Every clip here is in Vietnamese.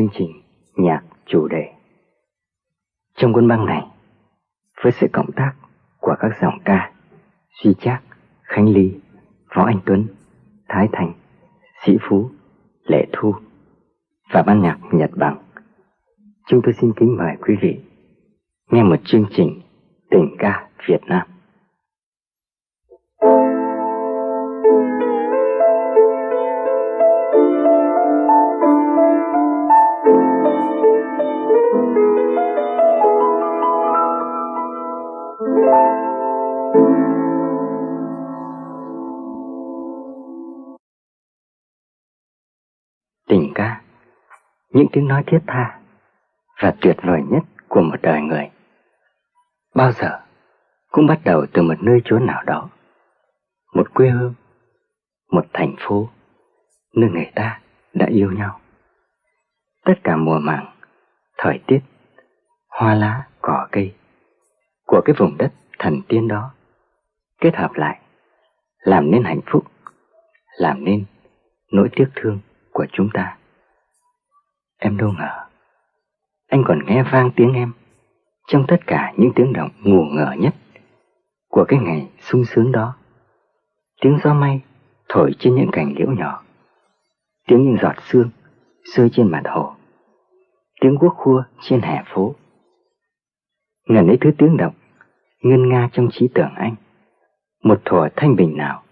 Chương trình nhạc chủ đề. Trong cuốn băng này, với sự cộng tác của các giọng ca Duy Trác, Khánh Ly, Võ Anh Tuấn, Thái Thành, Sĩ Phú, Lệ Thu và ban nhạc Nhật Bằng, chúng tôi xin kính mời quý vị nghe một chương trình tình ca Việt Nam. Những tiếng nói thiết tha và tuyệt vời nhất của một đời người bao giờ cũng bắt đầu từ một nơi chốn nào đó, một quê hương, một thành phố nơi người ta đã yêu nhau tất cả mùa màng, thời tiết, hoa lá, cỏ cây của cái vùng đất thần tiên đó kết hợp lại làm nên hạnh phúc, làm nên nỗi tiếc thương của chúng ta. Em đâu ngờ, anh còn nghe vang tiếng em trong tất cả những tiếng động ngủ ngờ nhất của cái ngày sung sướng đó. Tiếng gió may thổi trên những cành liễu nhỏ, tiếng những giọt sương rơi trên mặt hồ, tiếng quốc khua trên hè phố. Ngần ấy thứ tiếng động ngân nga trong trí tưởng anh, một thuở thanh bình nào,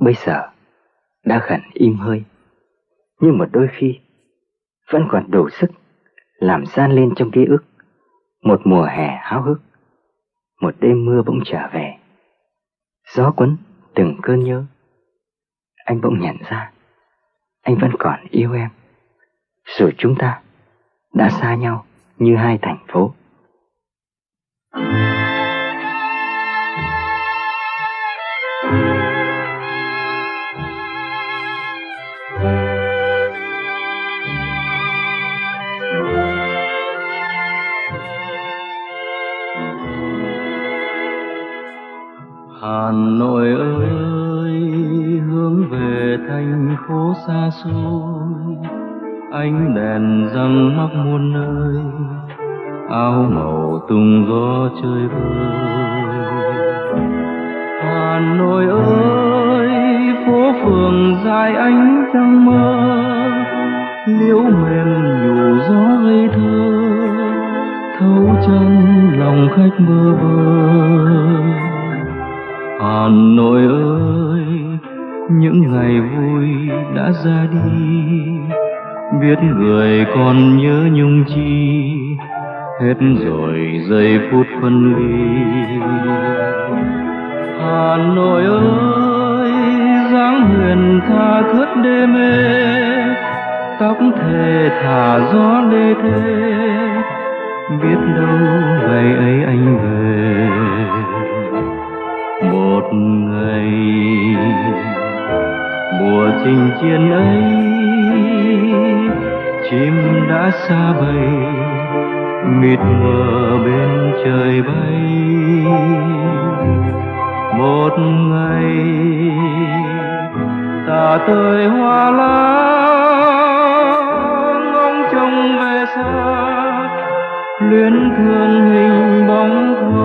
bây giờ đã khẩn im hơi nhưng một đôi khi vẫn còn đủ sức làm gian lên trong ký ức. Một mùa hè háo hức, một đêm mưa bỗng trở về. Gió cuốn từng cơn nhớ, anh bỗng nhận ra anh vẫn còn yêu em. Dù chúng ta đã xa nhau như hai thành phố. Hà Nội ơi, hướng về thành phố xa xôi, ánh đèn răng mắc muôn nơi, áo màu tung gió chơi vơi. Hà Nội ơi, phố phường dài ánh trăng mơ, liễu mềm nhủ gió ngây thơ, thấu chân lòng khách mơ vơ. Hà Nội ơi, những ngày vui đã ra đi. Biết người còn nhớ nhung chi, hết rồi giây phút phân ly. Hà Nội ơi, dáng huyền tha thướt đê mê, tóc thề thả gió lê thê. Biết đâu ngày ấy anh về người. Mùa tình chiến ấy, chim đã xa bay mịt mờ bên trời bay. Một ngày ta tới hoa lá ngóng trông về xa, luyến thương hình bóng hoa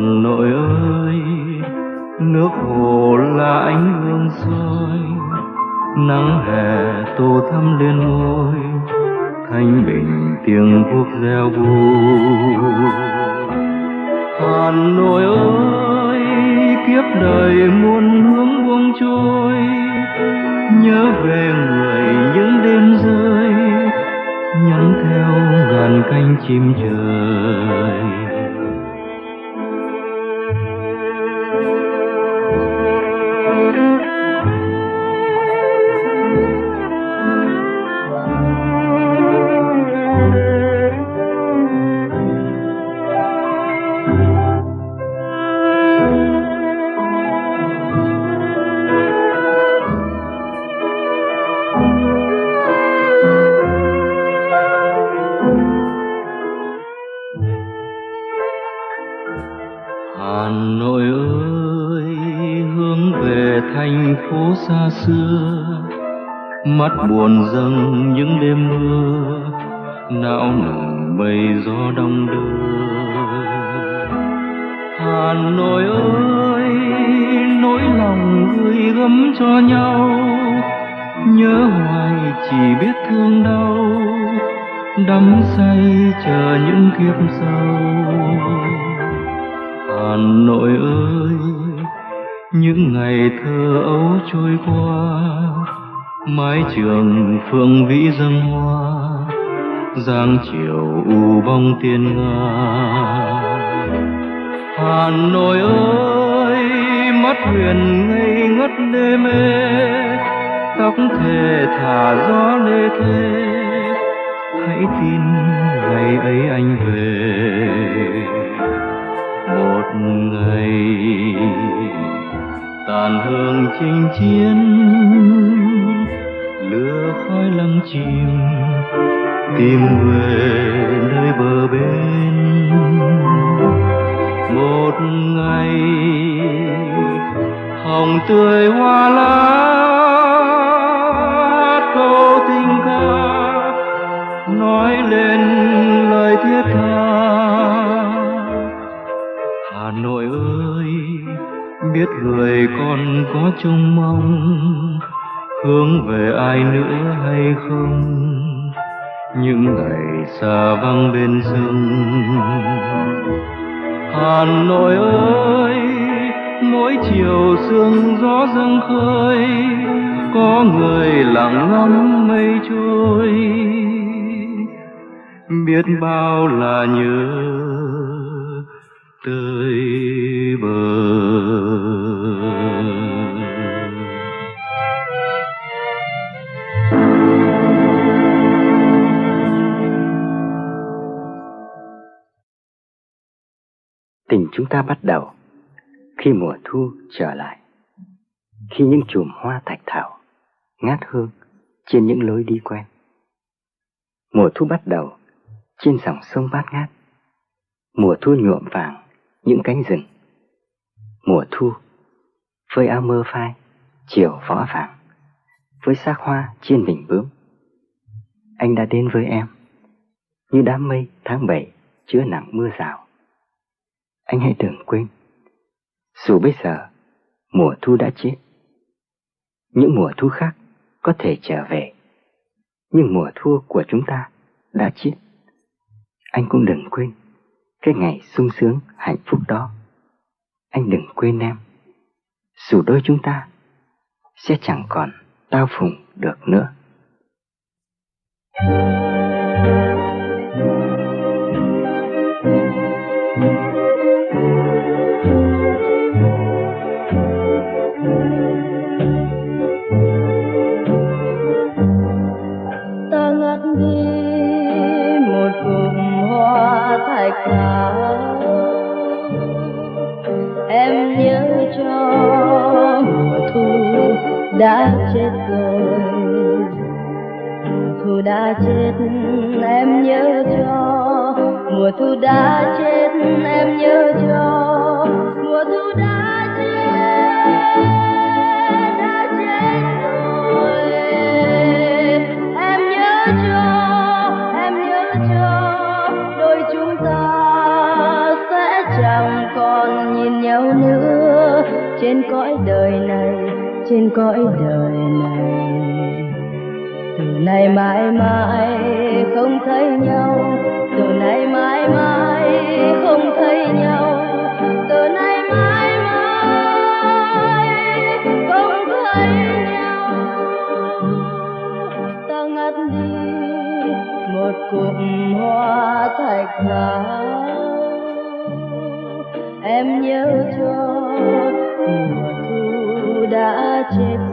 Hà Nội ơi, nước hồ là ánh hương soi, nắng hè tô thắm lên ngôi, thanh bình tiếng quốc reo vui Hà Nội ơi, kiếp đời muôn hướng buông trôi, nhớ về người những đêm rơi, nhắn theo ngàn cánh chim trời. Mắt buồn dâng những đêm mưa, não nùng mây gió đông đưa. Hà nội ơi, nỗi lòng gửi gắm cho nhau, nhớ hoài chỉ biết thương đau, đắm say chờ những kiếp sau. Hà nội ơi, những ngày thơ ấu trôi qua mái trường phượng vĩ dâng hoa, giang chiều u bóng tiên nga. Hà nội ơi, mắt huyền ngây ngất đê mê, tóc thề thả gió lê thê. Hãy tin ngày ấy anh về. Một ngày, tàn hương chinh chiến khói lăng chìm, tìm về nơi bờ bên. Một ngày, hồng tươi hoa lá câu tình ca nói lên lời thiết tha. Hà nội ơi, biết người con có trông mong hướng về ai nữa hay không? Những ngày xa vắng bên rừng. Hà nội ơi, mỗi chiều sương gió dâng khơi, có người lặng ngắm mây trôi. Biết bao là nhớ tới bờ tình chúng ta bắt đầu khi mùa thu trở lại, khi những chùm hoa thạch thảo ngát hương trên những lối đi quen. Mùa thu bắt đầu trên dòng sông bát ngát, mùa thu nhuộm vàng những cánh rừng, mùa thu phơi áo mơ phai chiều võ vàng với xác hoa trên bình bướm. Anh đã đến với em như đám mây tháng bảy chứa nặng mưa rào anh hãy đừng quên. Dù bây giờ, mùa thu đã chết. Những mùa thu khác có thể trở về. Nhưng mùa thu của chúng ta đã chết. Anh cũng đừng quên cái ngày sung sướng, hạnh phúc đó. Anh đừng quên em. Dù đôi chúng ta sẽ chẳng còn tao phùng được nữa. Đã chết rồi. Thu đã chết, em nhớ cho. Mùa thu đã chết, em nhớ cho. Mùa thu đã chết đã chết rồi. Em nhớ cho, em nhớ cho. Đôi chúng ta sẽ chẳng còn nhìn nhau nữa. Trên cõi đời này trên cõi đời này. Từ nay mãi mãi không thấy nhau. Từ nay mãi mãi không thấy nhau. Từ nay mãi mãi không thấy nhau. Ta ngắt đi một cụm hoa thạch thảo em nhớ cho mùa thu đã chết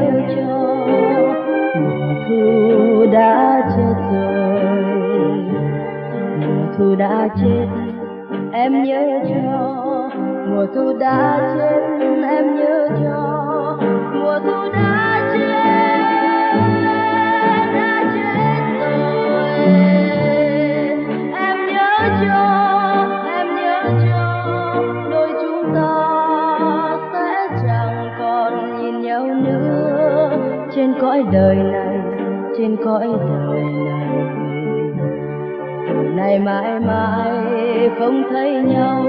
yêu cho mùa thu đã chết rồi mùa thu đã chết, em nhớ cho mùa thu đã chết. Đời này trên cõi đời này từ nay mãi mãi không thấy nhau.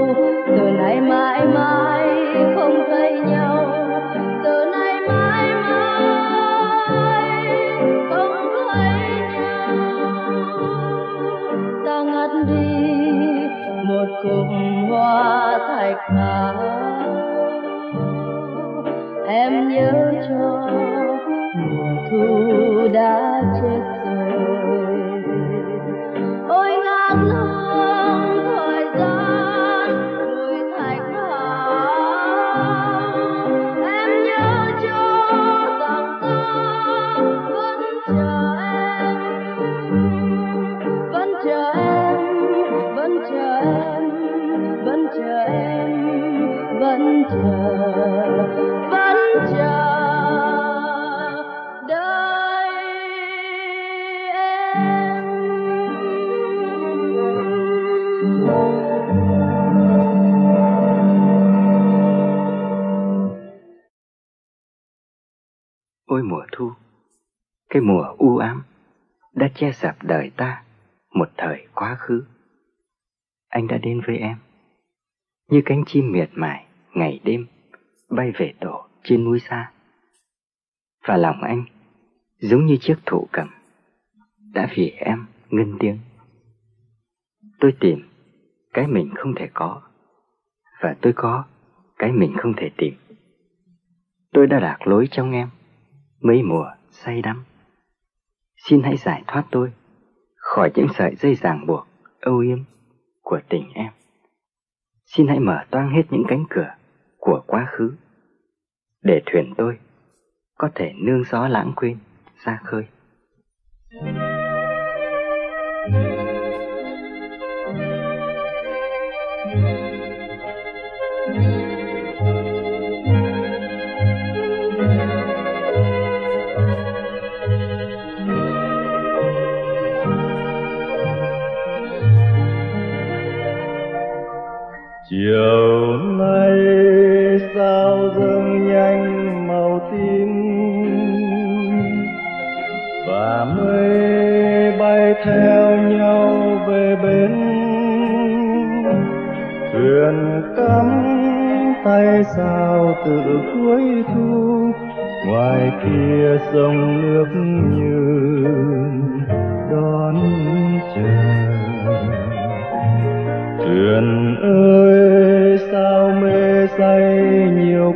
Che sạp đời ta một thời quá khứ. Anh đã đến với em, như cánh chim miệt mài ngày đêm bay về tổ trên núi xa. Và lòng anh giống như chiếc thụ cầm đã vì em ngân tiếng. Tôi tìm cái mình không thể có và tôi có cái mình không thể tìm. Tôi đã lạc lối trong em mấy mùa say đắm. Xin hãy giải thoát tôi khỏi những sợi dây ràng buộc, âu yếm của tình em. Xin hãy mở toang hết những cánh cửa của quá khứ để thuyền tôi có thể nương gió lãng quên, ra khơi. Chiều nay sao dâng nhanh màu tím? Và mây bay theo nhau về bên thuyền cắm tay sao từ cuối thu, ngoài kia sông nước như đón chờ thuyền ơi sao mê say nhiều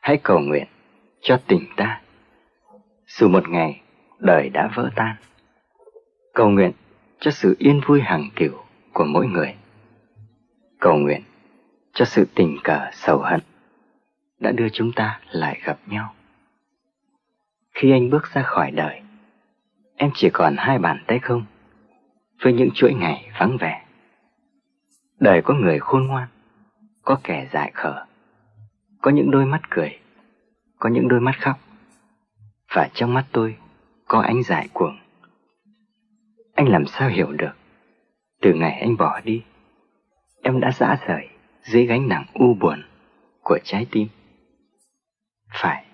hãy cầu nguyện cho tình ta. Dù một ngày đời đã vỡ tan, cầu nguyện cho sự yên vui hàng kiểu của mỗi người. Cầu nguyện cho sự tình cờ sầu hận đã đưa chúng ta lại gặp nhau. Khi anh bước ra khỏi đời, em chỉ còn hai bàn tay không, với những chuỗi ngày vắng vẻ. Đời có người khôn ngoan, có kẻ dại khờ có những đôi mắt cười, có những đôi mắt khóc, và trong mắt tôi có ánh dại cuồng. Anh làm sao hiểu được? Từ ngày anh bỏ đi, em đã dã rời dưới gánh nặng u buồn của trái tim. Phải,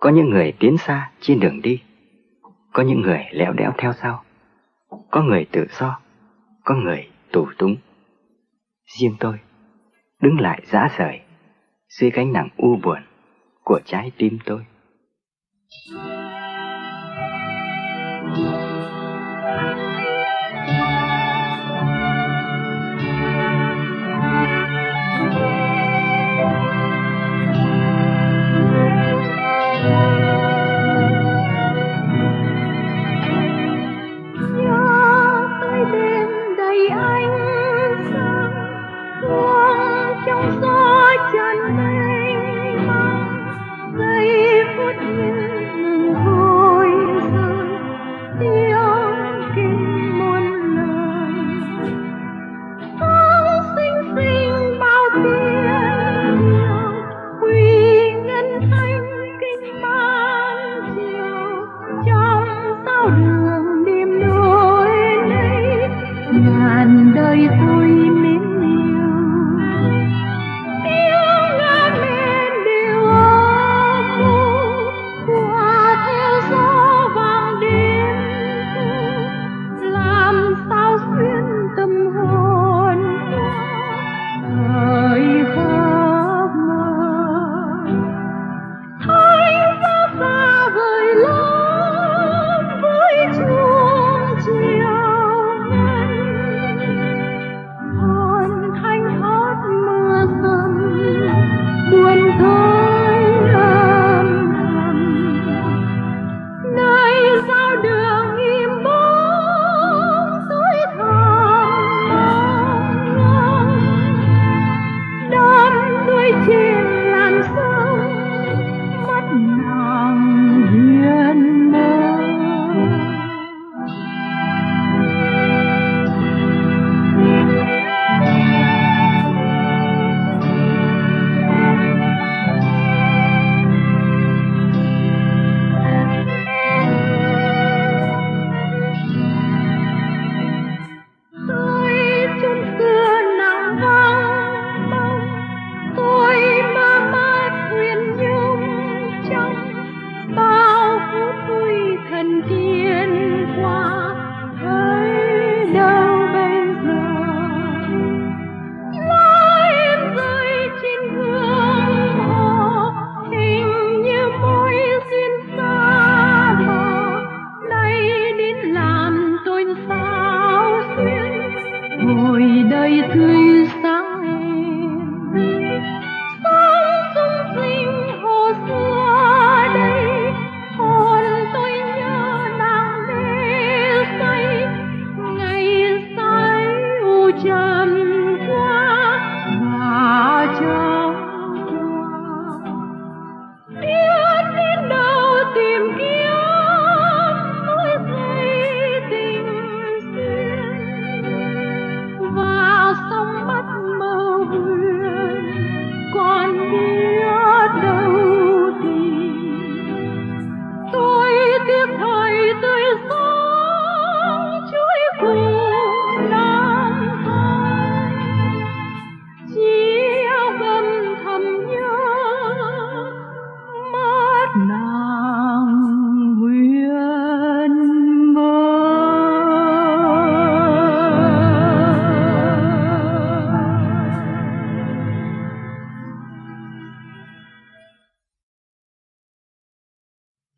có những người tiến xa trên đường đi, có những người lẹo đẽo theo sau, có người tự do, có người tù túng. Riêng tôi đứng lại dã rời dưới gánh nặng u buồn của trái tim tôi.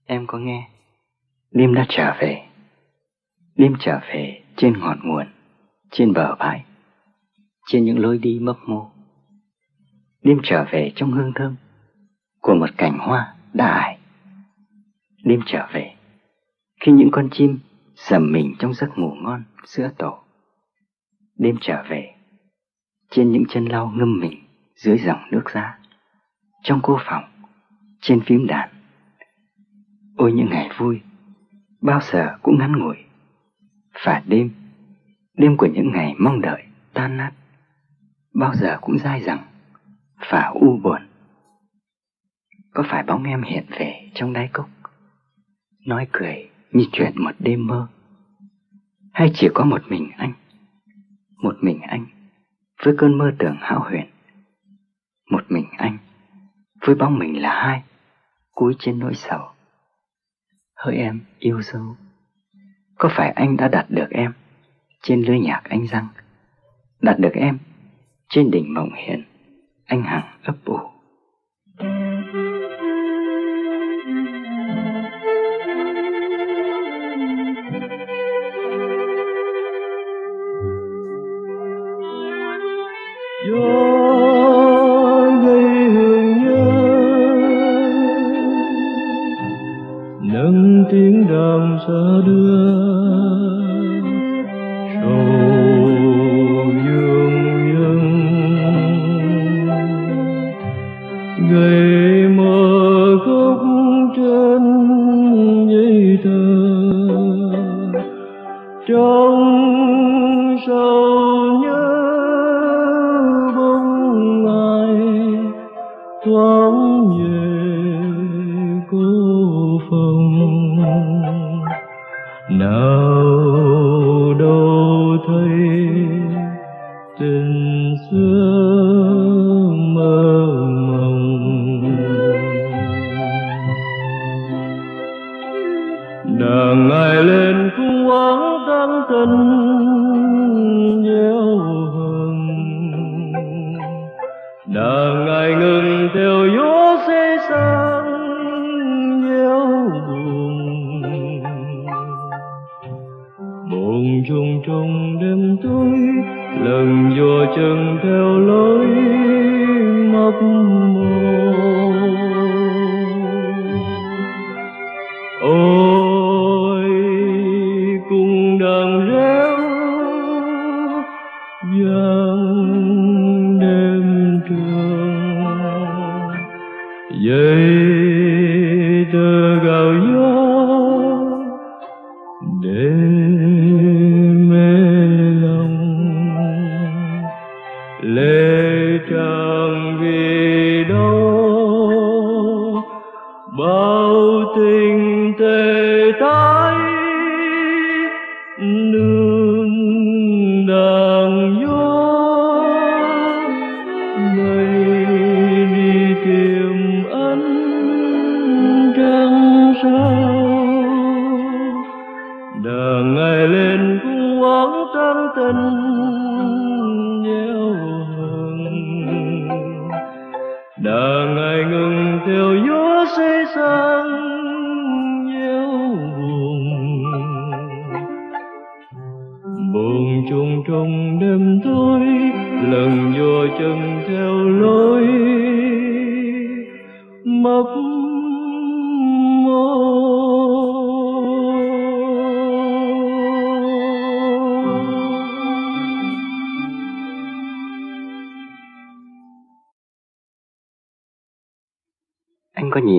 Em có nghe? Đêm đã trở về. Đêm trở về trên ngọn nguồn, Trên bờ bãi, Trên những lối đi mấp mô. Đêm trở về trong hương thơm Của một cành hoa đã ải. Đêm trở về Khi những con chim sầm mình trong giấc ngủ ngon giữa tổ. Đêm trở về Trên những chân lau ngâm mình dưới dòng nước ra Trong cô phòng, Trên phím đàn. Ôi những ngày vui, Bao giờ cũng ngắn ngủi. Và đêm Đêm của những ngày mong đợi tan nát, Bao giờ cũng dai dẳng Và u buồn. Có phải bóng em hiện về trong đáy cốc, Nói cười như chuyện một đêm mơ? Hay chỉ có một mình anh, Một mình anh Với cơn mơ tưởng hão huyền? Một mình anh Với bóng mình là hai Cúi trên nỗi sầu hỡi em, yêu dấu. Có phải anh đã đặt được em trên lưới nhạc anh răng? Đặt được em trên đỉnh mộng hiền, anh hằng ấp ủ. Đón tân tình nhiều hừng đàn ngày ngừng theo gió xây sang nhiều buồn buồn chung trong đêm tối, lần vô chân theo lối mất mồ Oh.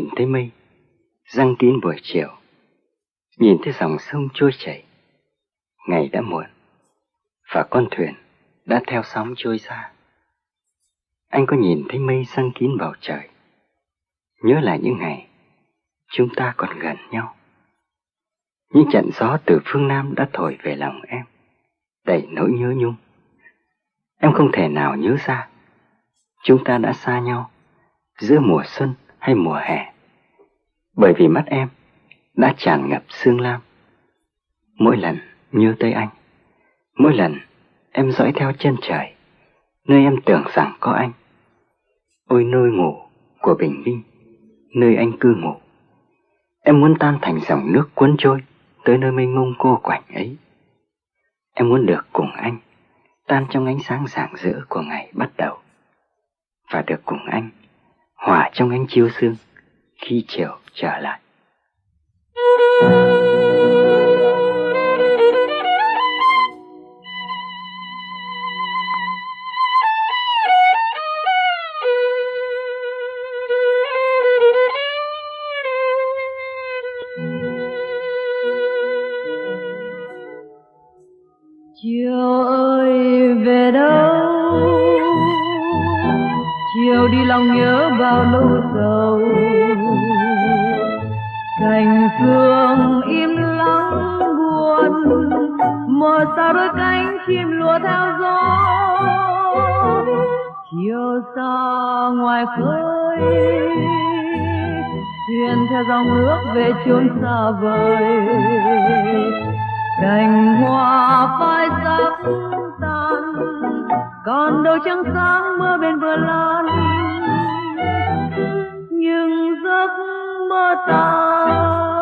Nhìn thấy mây, răng kín buổi chiều, nhìn thấy dòng sông trôi chảy. Ngày đã muộn, và con thuyền đã theo sóng trôi xa anh có nhìn thấy mây răng kín bầu trời? Nhớ lại những ngày chúng ta còn gần nhau. Những trận gió từ phương Nam đã thổi về lòng em, đầy nỗi nhớ nhung. Em không thể nào nhớ ra, chúng ta đã xa nhau giữa mùa xuân hay mùa hè bởi vì mắt em đã tràn ngập sương lam mỗi lần nhớ tới anh mỗi lần em dõi theo chân trời nơi em tưởng rằng có anh ôi nơi ngủ của bình minh nơi anh cư ngụ Em muốn tan thành dòng nước cuốn trôi tới nơi mênh mông cô quạnh ấy. Em muốn được cùng anh, tan trong ánh sáng rạng rỡ của ngày bắt đầu. Và được cùng anh, hòa trong ánh chiếu sương khi chiều trở lại. chiều ơi về đâu chiều đi lòng nhớ bao lâu sầu thành phương im lặng buồn một sao đôi cánh chim lùa theo gió. Chiều xa ngoài khơi, thuyền theo dòng nước về chốn xa vời. Cành hoa phai sắc tan, còn đâu trắng sáng mưa bên vừa lan. Mơ tan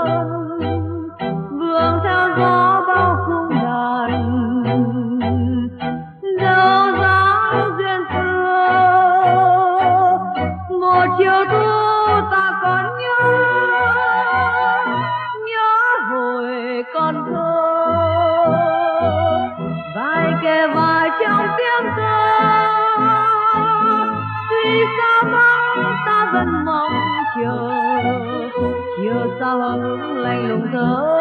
ta xa hứng lạnh lùng thơ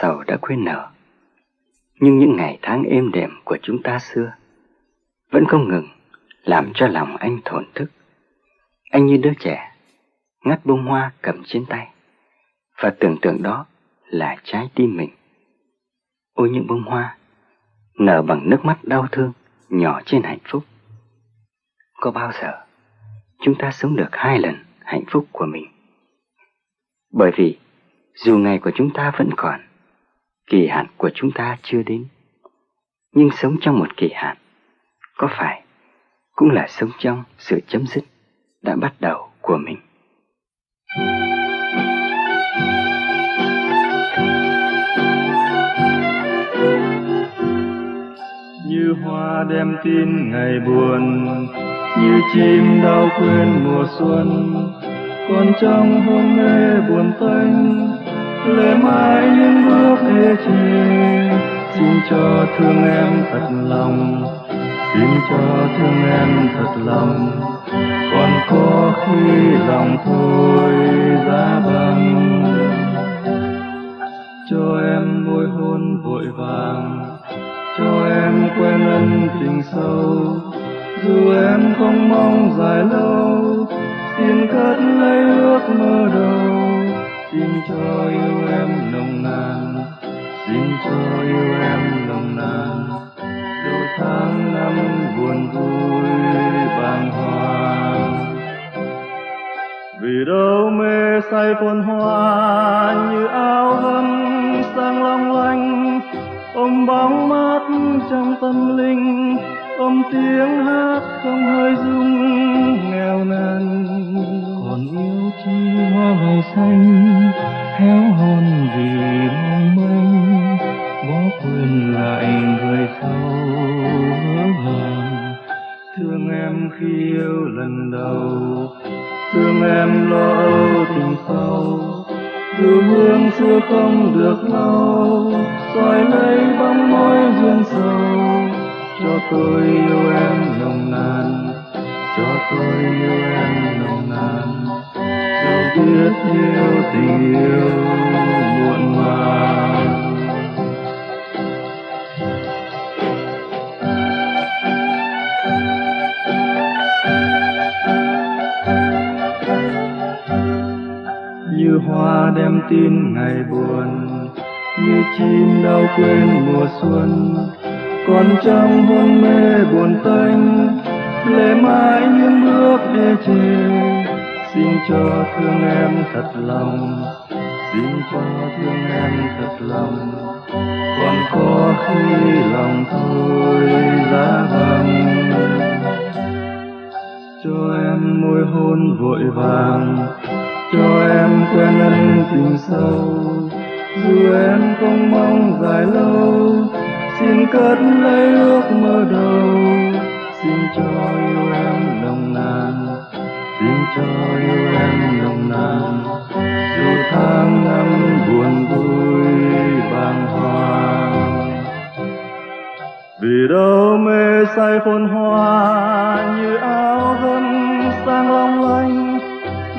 sầu đã quên nở. Nhưng những ngày tháng êm đềm của chúng ta xưa vẫn không ngừng làm cho lòng anh thổn thức. Anh như đứa trẻ, ngắt bông hoa cầm trên tay, và tưởng tượng đó là trái tim mình. Ôi những bông hoa, nở bằng nước mắt đau thương, nhỏ trên hạnh phúc. Có bao giờ chúng ta sống được hai lần hạnh phúc của mình? Bởi vì dù ngày của chúng ta vẫn còn, kỳ hạn của chúng ta chưa đến. Nhưng sống trong một kỳ hạn, có phải cũng là sống trong sự chấm dứt đã bắt đầu của mình. như hoa đem tin ngày buồn như chim đau quên mùa xuân còn trong hôn mê buồn tênh lệ mãi những bước ê chi, xin cho thương em thật lòng. Xin cho thương em thật lòng. Còn có khi lòng thôi giá bằng cho em môi hôn vội vàng. Cho em quen ân tình sâu. Dù em không mong dài lâu, xin cất lấy ước mơ đầu xin cho yêu em nồng nàn. Xin cho yêu em nồng nàn. Dù tháng năm buồn vui bàng hoàng. Vì đâu mê say phồn hoa như áo hâm sang long lanh. Ôm bóng mát trong tâm linh. Ôm tiếng hát không hơi rung nghèo nàn chi hoa ngày xanh, héo hôn vì mong manh bỏ quên lại người sau hứa hẹn thương em khi yêu lần đầu, thương em lo âu tình sâu dù hương xưa không được lâu soi lấy bóng môi duyên sâu cho tôi yêu em nồng nàn, cho tôi yêu em nồng nàn biết yêu tình yêu muộn màng. Như hoa đem tin ngày buồn, như chim đau quên mùa xuân. Còn trong hôn mê buồn tênh, lệ mãi những bước ê chề xin cho thương em thật lòng. Xin cho thương em thật lòng. Còn có khi lòng thôi giá vàng. Cho em môi hôn vội vàng. Cho em quen ân tình sâu. Dù em không mong dài lâu. Xin cất lấy ước mơ đầu. Xin cho yêu em nồng nàn xin cho yêu em nồng nàn dù tháng năm buồn vui bàng hoàng vì đâu mê say phồn hoa, như áo gấm sang long lanh,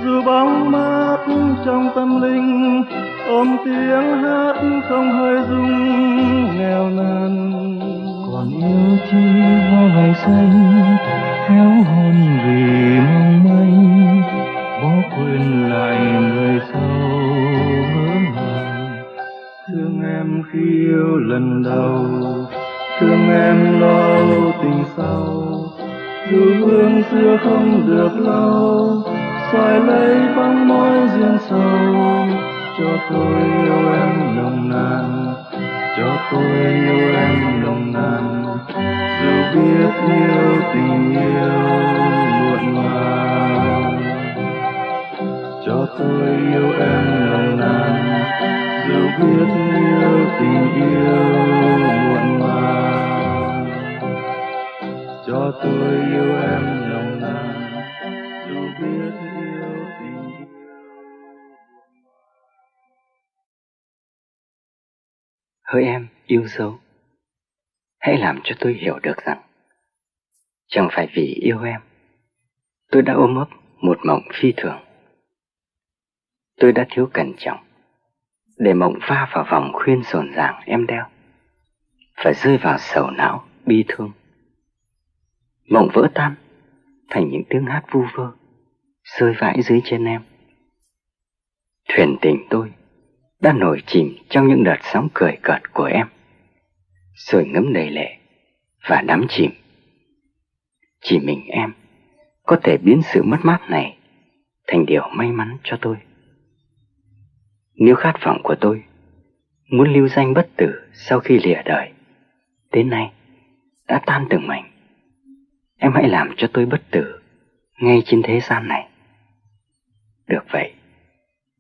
dù bóng mát trong tâm linh, ôm tiếng hát không hơi rung nghèo nàn còn yêu chi hoa ngày xanh héo hon vì mong manh, bỏ quên lại người sau hứa hẹn thương em khi yêu lần đầu, thương em lo tình sâu dù hương xưa không được lâu xoài lấy bóng môi duyên sâu. Cho tôi yêu em nồng nàn cho tôi yêu em nồng nàn. Dù biết yêu tình yêu muộn màng, cho tôi yêu em nồng nàn. Dù biết yêu tình yêu muộn màng, cho tôi yêu em nồng nàn. Dù biết hỡi em, yêu dấu. Hãy làm cho tôi hiểu được rằng, chẳng phải vì yêu em, tôi đã ôm ấp một mộng phi thường. Tôi đã thiếu cẩn trọng để mộng va vào vòng khuyên rộn ràng em đeo phải rơi vào sầu não bi thương. Mộng vỡ tan thành những tiếng hát vu vơ rơi vãi dưới chân em. Thuyền tình tôi đã nổi chìm trong những đợt sóng cười cợt của em. Rồi ngấm đầy lệ và đắm chìm. Chỉ mình em có thể biến sự mất mát này thành điều may mắn cho tôi. Nếu khát vọng của tôi muốn lưu danh bất tử sau khi lìa đời, đến nay đã tan từng mảnh, em hãy làm cho tôi bất tử ngay trên thế gian này. Được vậy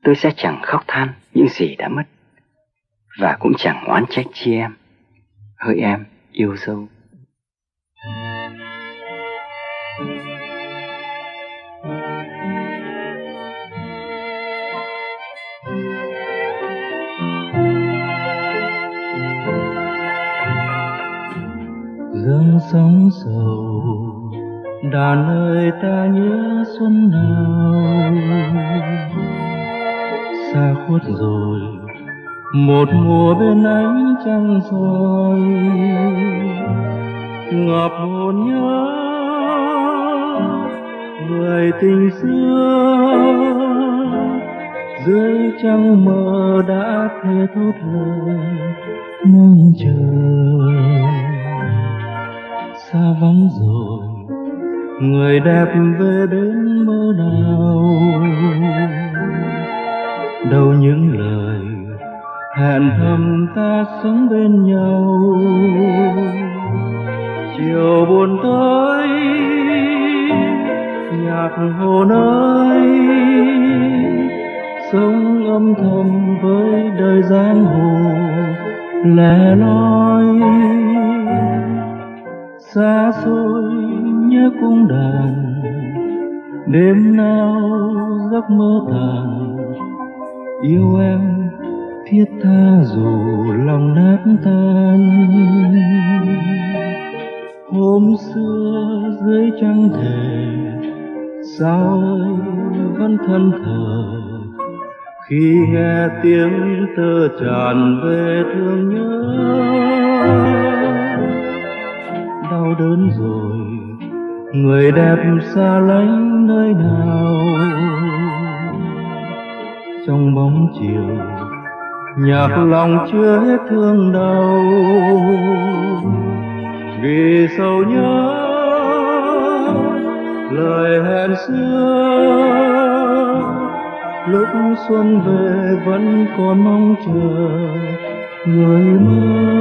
tôi sẽ chẳng khóc than những gì đã mất và cũng chẳng oán trách chi em. Hỡi em, yêu dâu. Dâng sóng sầu đàn ơi ta nhớ xuân nào xa khuất rồi, một mùa bên ánh trăng rồi ngập hồn nhớ người tình xưa, dưới trăng mơ đã thề thốt lời mong chờ. Xa vắng rồi, người đẹp về bên mơ nào? Đâu những lời hẹn thầm ta sống bên nhau. Chiều buồn tới nhạc hồ nơi sống âm thầm với đời giang hồ, lẻ loi. Xa xôi nhớ cung đàn, đêm nào giấc mơ tàn yêu em, thiết tha dù lòng nát tan. Hôm xưa dưới trăng thề, sao ơi, vẫn thân thờ. Khi nghe tiếng tơ tràn về thương nhớ. Đau đớn rồi, người đẹp xa lánh nơi nào? Trong bóng chiều. Nhạc lòng chưa hết thương đau. Vì sầu nhớ, lời hẹn xưa, lúc xuân về vẫn còn mong chờ người mơ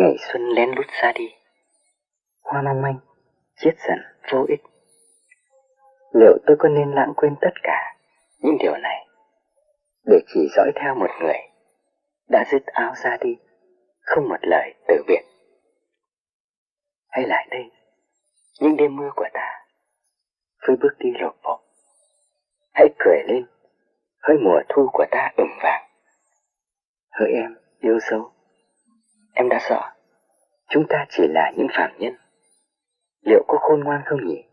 ngày xuân lén lút xa đi, hoa mong manh, chết dần vô ích. Liệu tôi có nên lãng quên tất cả những điều này để chỉ dõi theo một người đã dứt áo ra đi, không một lời từ biệt. Hay lại đây, những đêm mưa của ta, với bước đi lột bột. Hãy cười lên, hơi mùa thu của ta ửng vàng. Hỡi em, yêu dấu, em đã sợ, chúng ta chỉ là những phạm nhân. Liệu có khôn ngoan không nhỉ?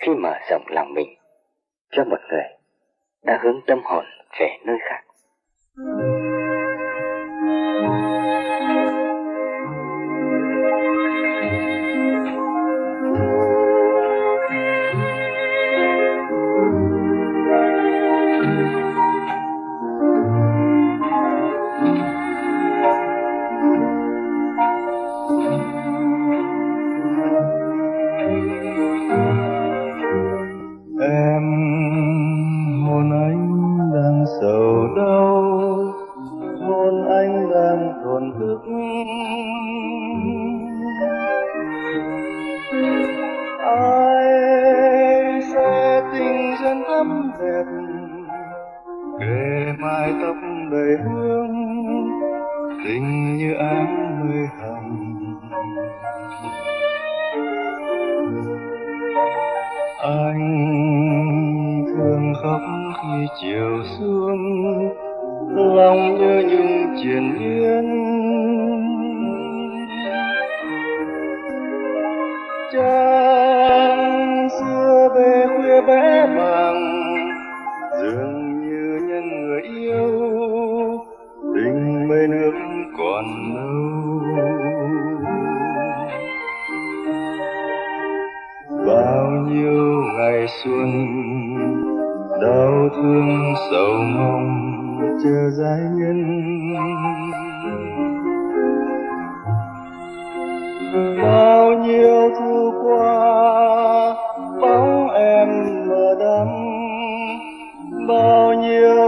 Khi mở rộng lòng mình cho một người đã hướng tâm hồn về nơi khác. Anh tình như áng mây hồng. Anh thương khóc khi chiều xuống, lòng như những triền miên trăng xưa về khuya bé vàng sầu mong chờ giải nhân. Bao nhiêu thu qua bóng em mờ đắm. Bao nhiêu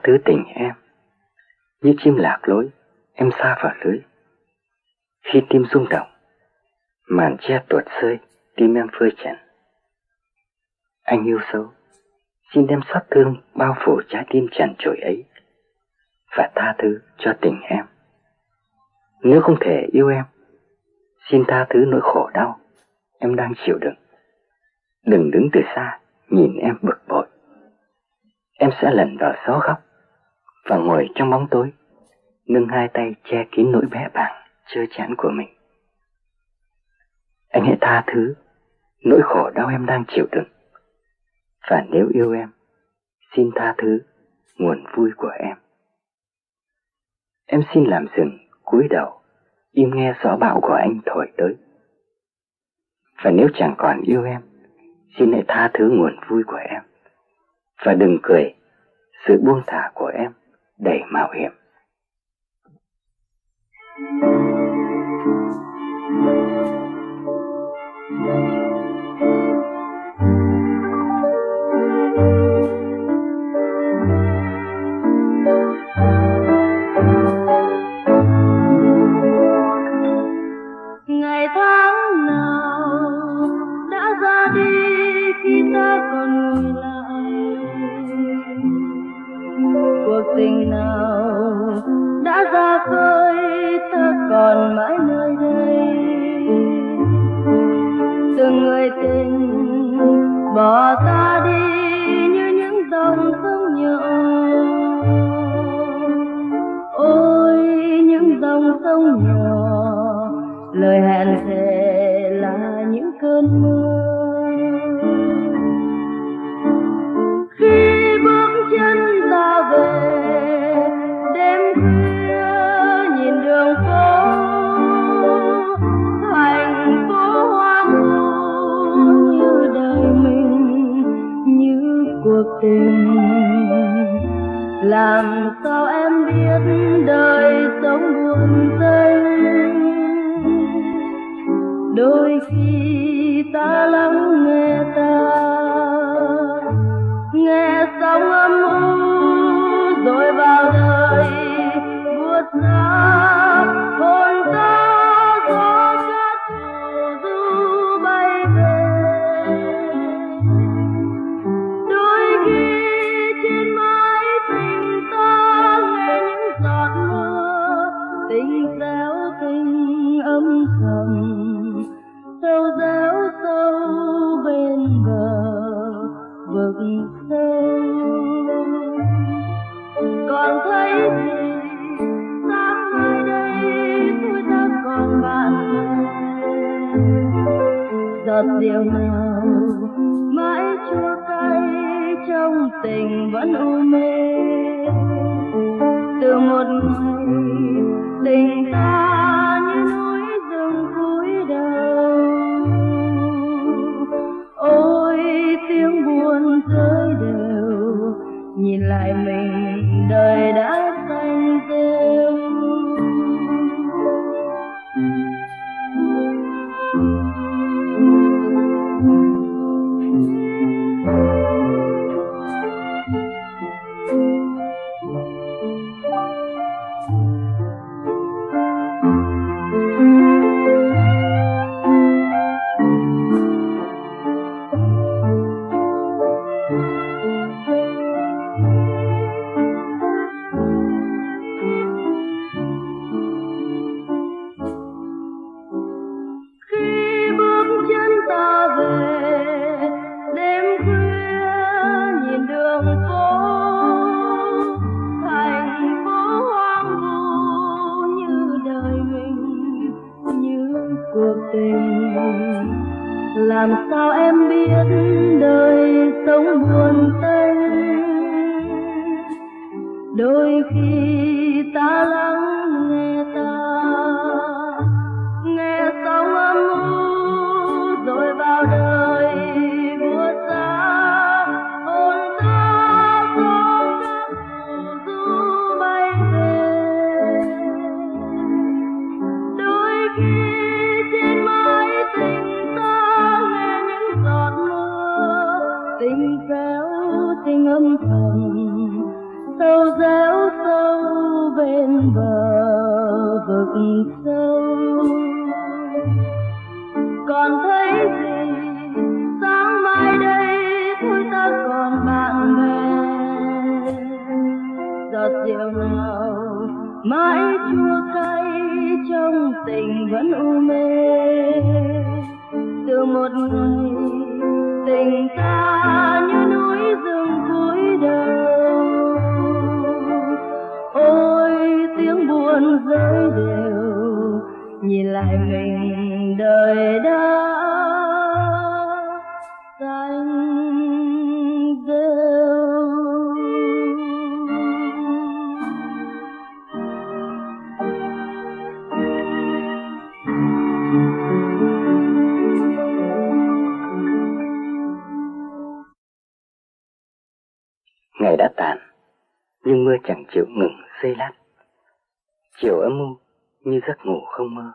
tha thứ tình em. Như chim lạc lối, em xa vào lưới. Khi tim rung động, màn che tuột rơi, tim em phơi trần. Anh yêu sâu xin đem xót thương bao phủ trái tim trần trội ấy và tha thứ cho tình em. Nếu không thể yêu em, xin tha thứ nỗi khổ đau em đang chịu đựng. Đừng đứng từ xa nhìn em bực bội. Em sẽ lần vào gió khóc và ngồi trong bóng tối, nâng hai tay che kín nỗi bé bàng chơi chán của mình. Anh hãy tha thứ nỗi khổ đau em đang chịu đựng. Và nếu yêu em, xin tha thứ nguồn vui của em. Em xin làm dừng, cúi đầu, im nghe gió bão của anh thổi tới. Và nếu chẳng còn yêu em, xin hãy tha thứ nguồn vui của em. Và đừng cười, sự buông thả của em đầy mạo hiểm. Thank you. ơi, ta còn mãi nơi đây. Từng người tình bỏ ta đi như những dòng sông nhỏ. Ôi, những dòng sông nhỏ, lời hẹn tình. Làm sao em biết đời sống buồn tênh đôi khi ta lắng nghe ngọt diệu nào. Mãi chua cay trong tình vẫn u mê. Từ một ngày tình ta mưa chẳng chịu ngừng xây lát. Chiều âm u như giấc ngủ không mơ.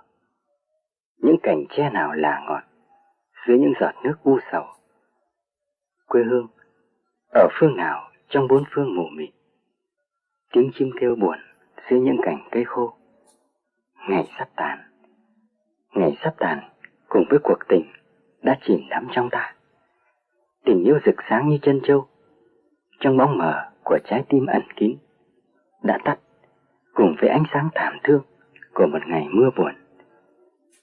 Những cảnh tre nào là ngọt, dưới những giọt nước u sầu. Quê hương, ở phương nào trong bốn phương mù mịt. Tiếng chim kêu buồn dưới những cành cây khô. Ngày sắp tàn, ngày sắp tàn cùng với cuộc tình đã chìm đắm trong ta. Tình yêu rực sáng như chân châu trong bóng mờ của trái tim ẩn kín đã tắt, cùng với ánh sáng thảm thương của một ngày mưa buồn.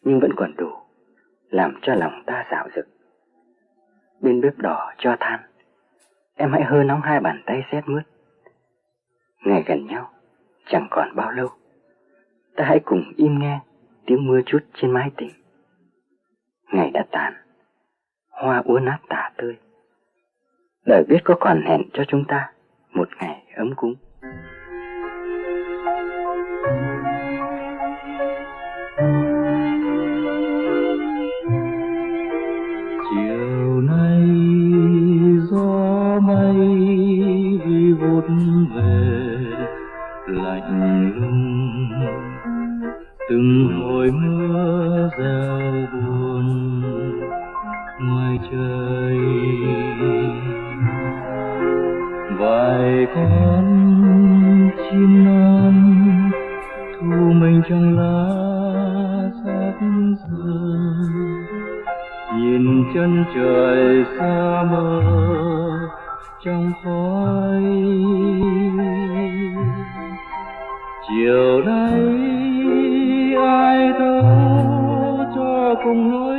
Nhưng vẫn còn đủ làm cho lòng ta dạo rực bên bếp đỏ cho than, em hãy hơ nóng hai bàn tay rét mướt. Ngày gần nhau, chẳng còn bao lâu, ta hãy cùng im nghe tiếng mưa chút trên mái tình. Ngày đã tàn, hoa úa nát tả tươi Đời biết có còn hẹn cho chúng ta một ngày ấm cúng. Lạnh từng hồi mưa rào buồn ngoài trời. Vài con chim non thu mình trong lá sắc rơi nhìn chân trời xa mơ trong khói chiều nay ai thấu cho cùng nỗi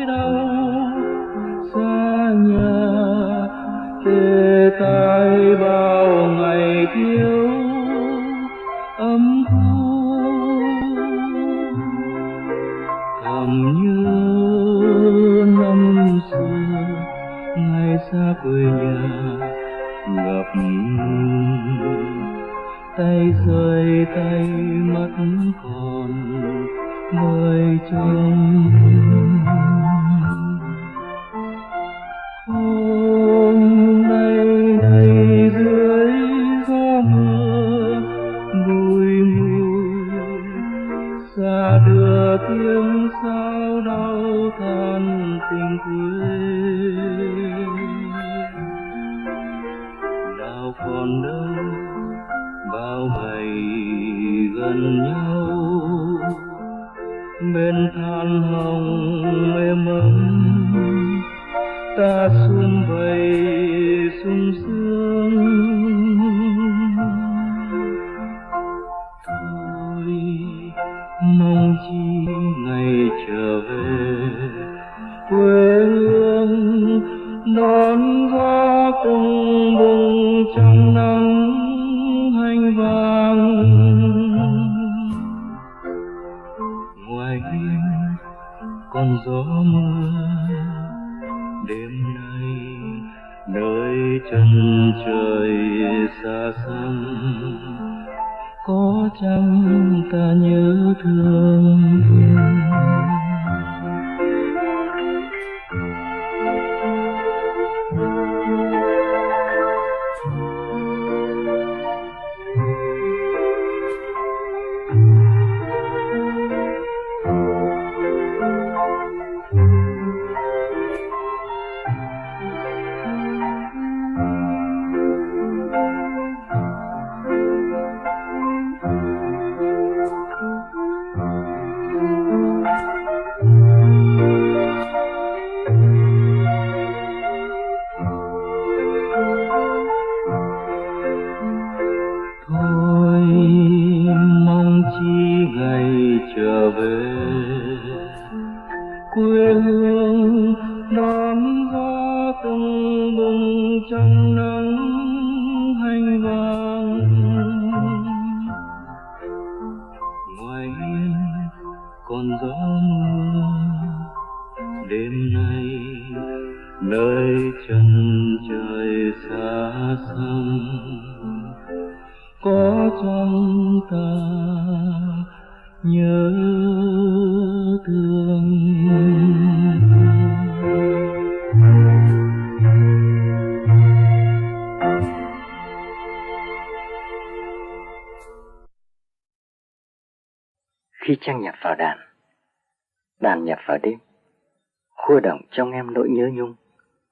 em nỗi nhớ nhung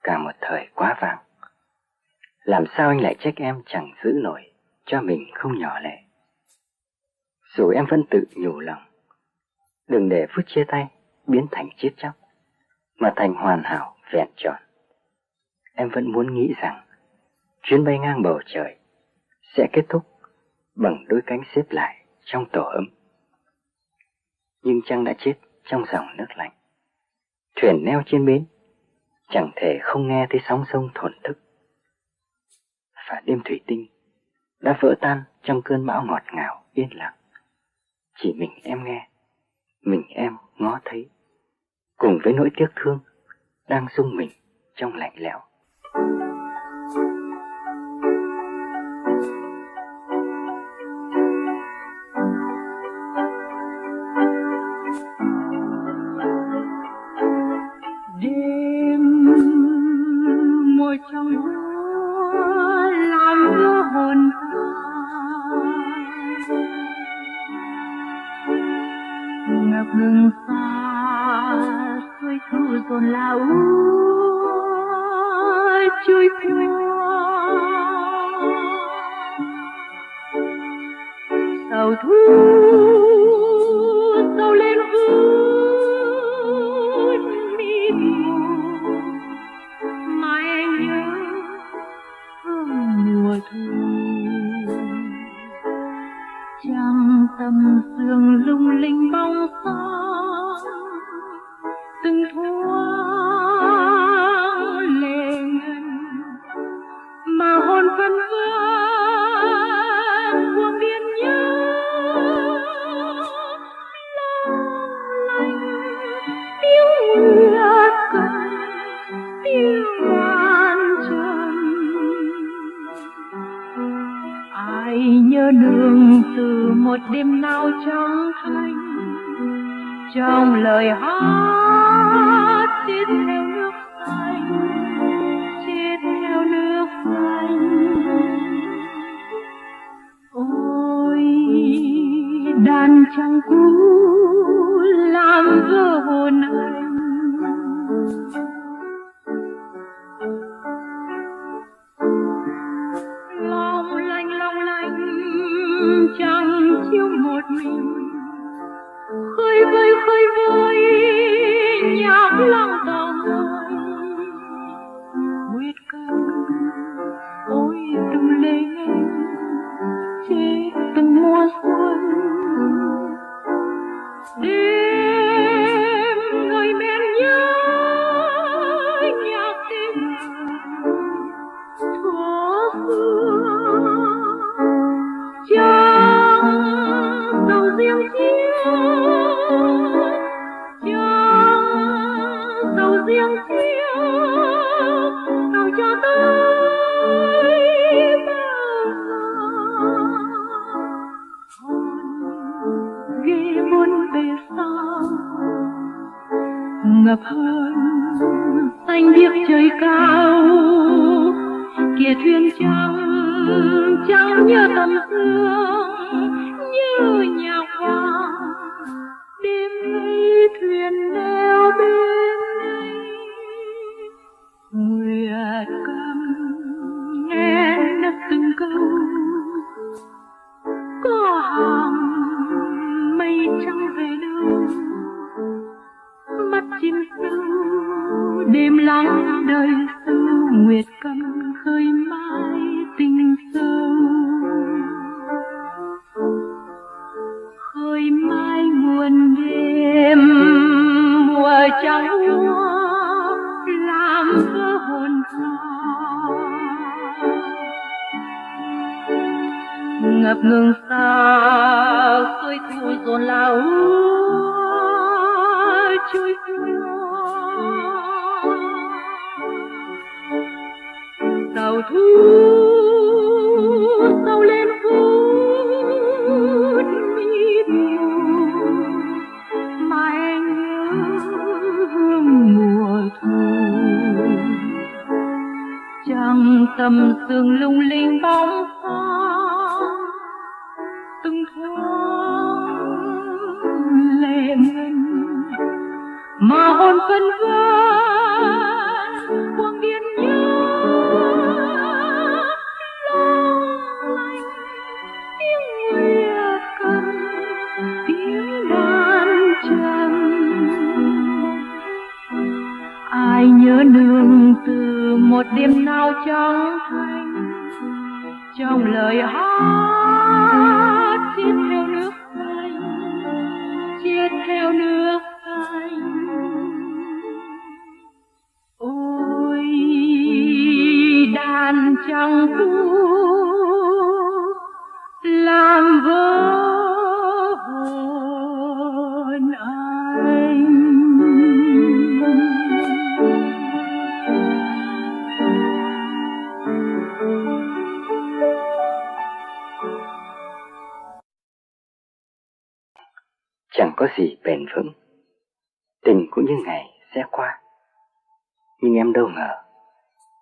cả một thời quá vàng. Làm sao anh lại trách em chẳng giữ nổi cho mình không nhỏ lệ dù em vẫn tự nhủ lòng, đừng để phút chia tay biến thành chết chóc, mà thành hoàn hảo, vẹn tròn. Em vẫn muốn nghĩ rằng chuyến bay ngang bầu trời sẽ kết thúc bằng đôi cánh xếp lại trong tổ ấm. Nhưng trăng đã chết trong dòng nước lạnh. Thuyền neo trên bến chẳng thể không nghe thấy sóng sông thổn thức. Và đêm thủy tinh đã vỡ tan trong cơn bão ngọt ngào, yên lặng. Chỉ mình em nghe, mình em ngó thấy, cùng với nỗi tiếc thương đang rung mình trong lạnh lẽo. đêm ngừng xa xuôi thu dồn là lao trôi qua sầu thu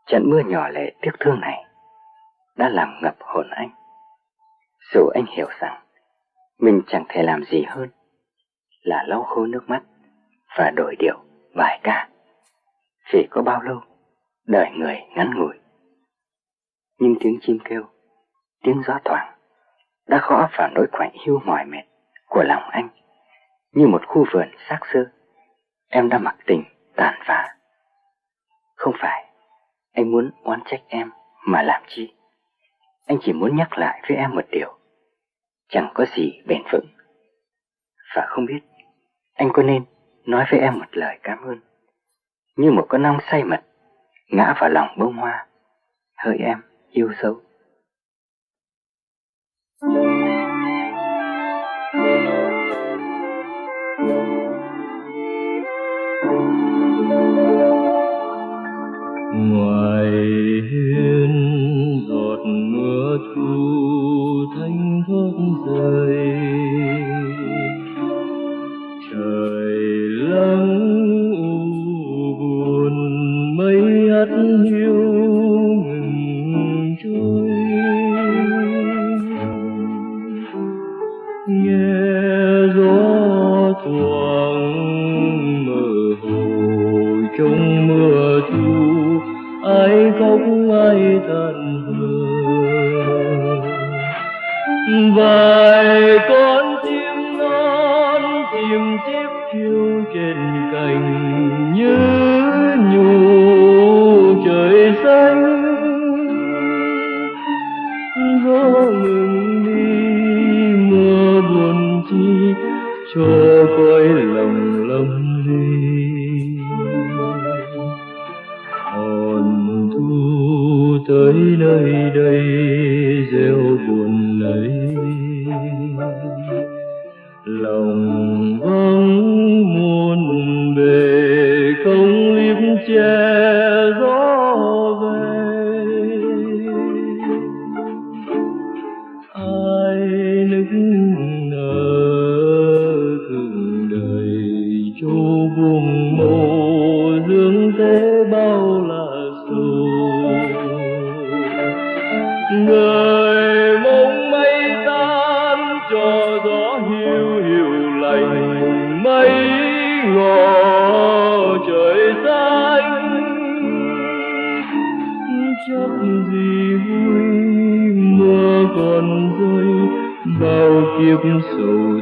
trận mưa nhỏ lệ tiếc thương này đã làm ngập hồn anh. Dù anh hiểu rằng mình chẳng thể làm gì hơn là lau khô nước mắt và đổi điệu vài ca. Chỉ có bao lâu, đời người ngắn ngủi. Nhưng tiếng chim kêu, tiếng gió thoảng đã gõ vào nỗi quạnh hiu mỏi mệt của lòng anh như một khu vườn xác xơ. Em đã mặc tình tàn phá. Không phải anh muốn oán trách em mà làm chi. Anh chỉ muốn nhắc lại với em một điều. Chẳng có gì bền vững. Và không biết anh có nên nói với em một lời cảm ơn. Như một con ong say mật, ngã vào lòng bông hoa. Hơi em yêu dấu. Mưa thu thanh thoát rời trời kiếp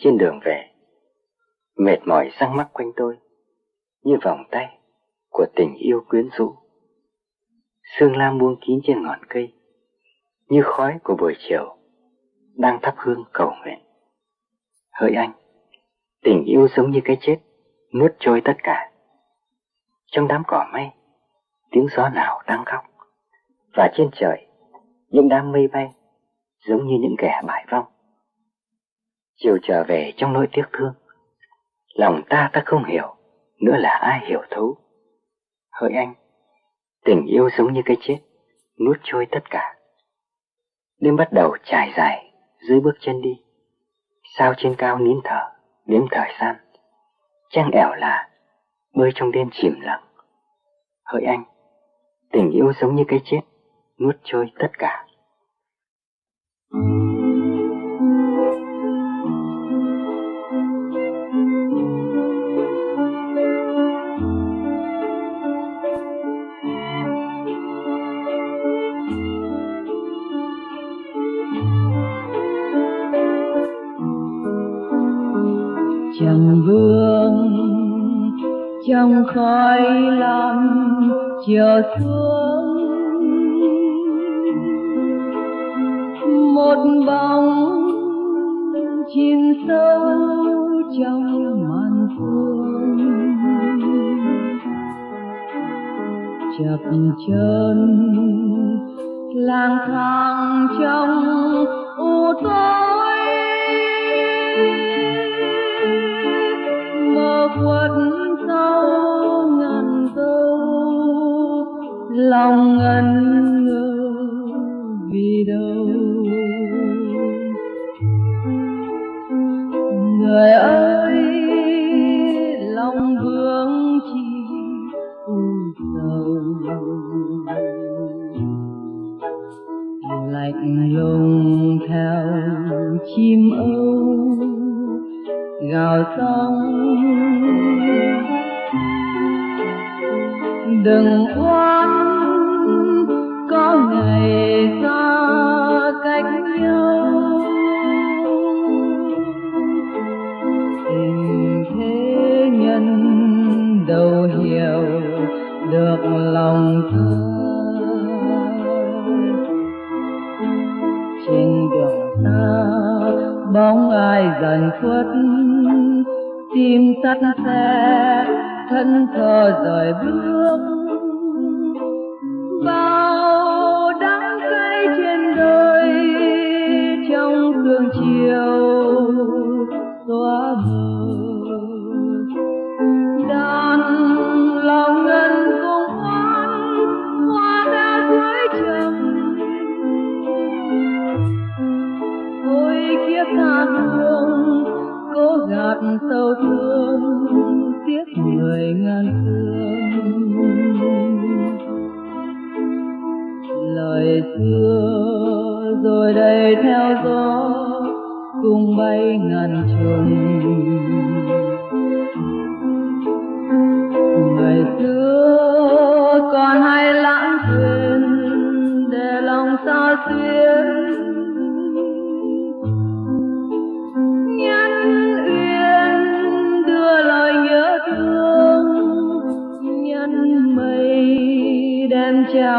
trên đường về. Mệt mỏi răng mắc quanh tôi, Như vòng tay của tình yêu quyến rũ. Sương lam buông kín trên ngọn cây, Như khói của buổi chiều Đang thắp hương cầu nguyện. Hỡi anh, Tình yêu giống như cái chết Nuốt trôi tất cả. Trong đám cỏ mây, Tiếng gió nào đang khóc. Và trên trời, Những đám mây bay Giống như những kẻ bại vong. Chiều trở về trong nỗi tiếc thương. Lòng ta ta không hiểu Nữa là ai hiểu thấu. Hỡi anh, Tình yêu giống như cái chết, Nuốt trôi tất cả. Đêm bắt đầu trải dài Dưới bước chân đi. Sao trên cao nín thở, Đếm thời gian. Trăng ẻo là Bơi trong đêm chìm lặng. Hỡi anh, Tình yêu giống như cái chết, Nuốt trôi tất cả. Chẳng vương, trong khói lòng chờ xuống một bóng chìm sâu trong màn phương chập chân lang thang trong u tối. Lòng ngân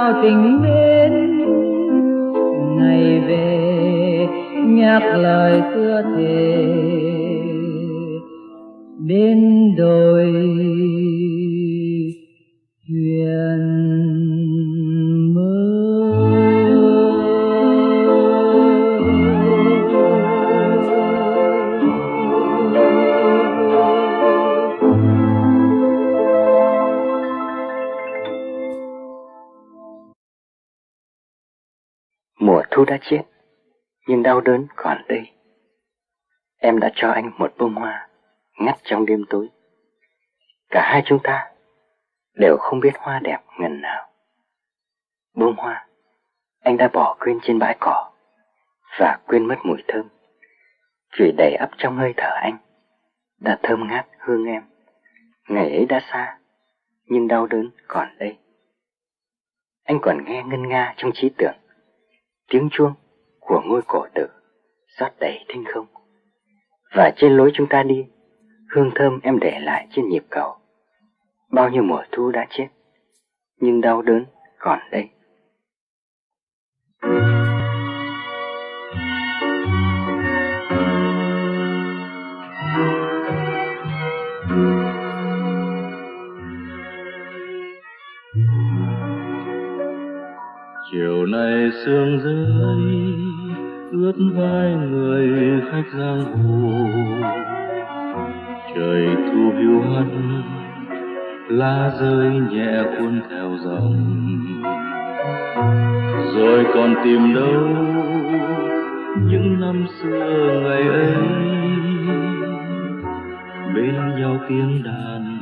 đem tình mến. Ngày về nhắc lời xưa thề. Anh một bông hoa Ngắt trong đêm tối. Cả hai chúng ta Đều không biết hoa đẹp ngần nào. Bông hoa, Anh đã bỏ quên trên bãi cỏ Và quên mất mùi thơm. Chỉ đầy ắp trong hơi thở anh, Đã thơm ngát hương em. Ngày ấy đã xa, Nhưng đau đớn còn đây. Anh còn nghe ngân nga trong trí tưởng, tiếng chuông của ngôi cổ tử rót đầy thinh không. Và trên lối chúng ta đi, hương thơm em để lại trên nhịp cầu. Bao nhiêu mùa thu đã chết, nhưng đau đớn còn đây. chiều nay sương rơi ướt vai người khách giang hồ. Trời thu hiu hắt, lá rơi nhẹ cuốn theo dòng. Rồi còn tìm đâu những năm xưa ngày ấy? Bên nhau tiếng đàn,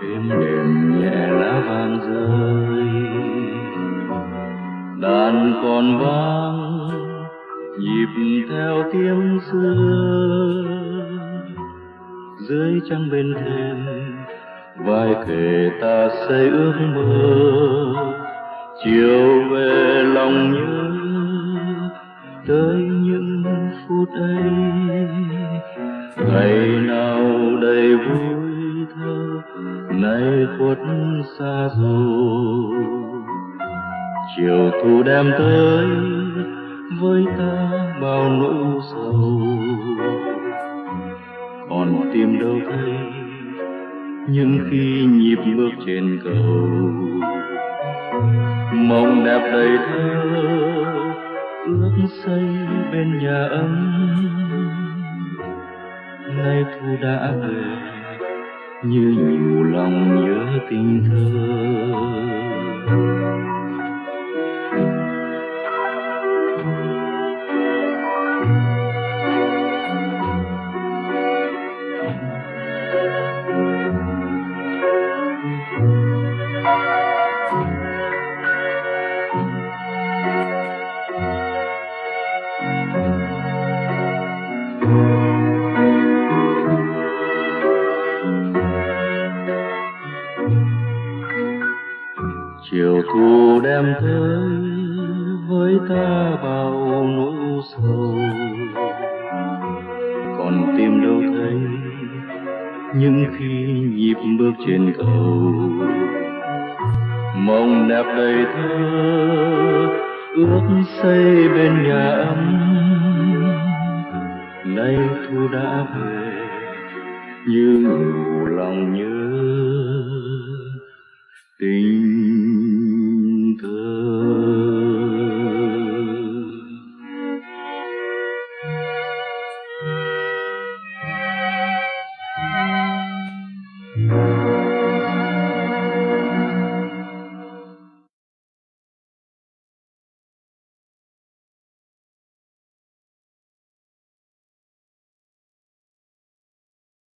êm đềm nhẹ lá vàng rơi. Đàn còn vang nhịp theo tiếng xưa, dưới trăng bên thềm vai thể ta xây ước mơ. Chiều về lòng nhớ tới những phút ấy, ngày nào đầy vui thơ, nay khuất xa rồi. Chiều thu đem tới với ta bao nỗi sầu. Còn tìm đâu thấy nhưng khi nhịp bước trên cầu. Mộng đẹp đầy thơ ước xây bên nhà ấm. Nay thu đã về, như nhiều lòng nhớ tình thơ.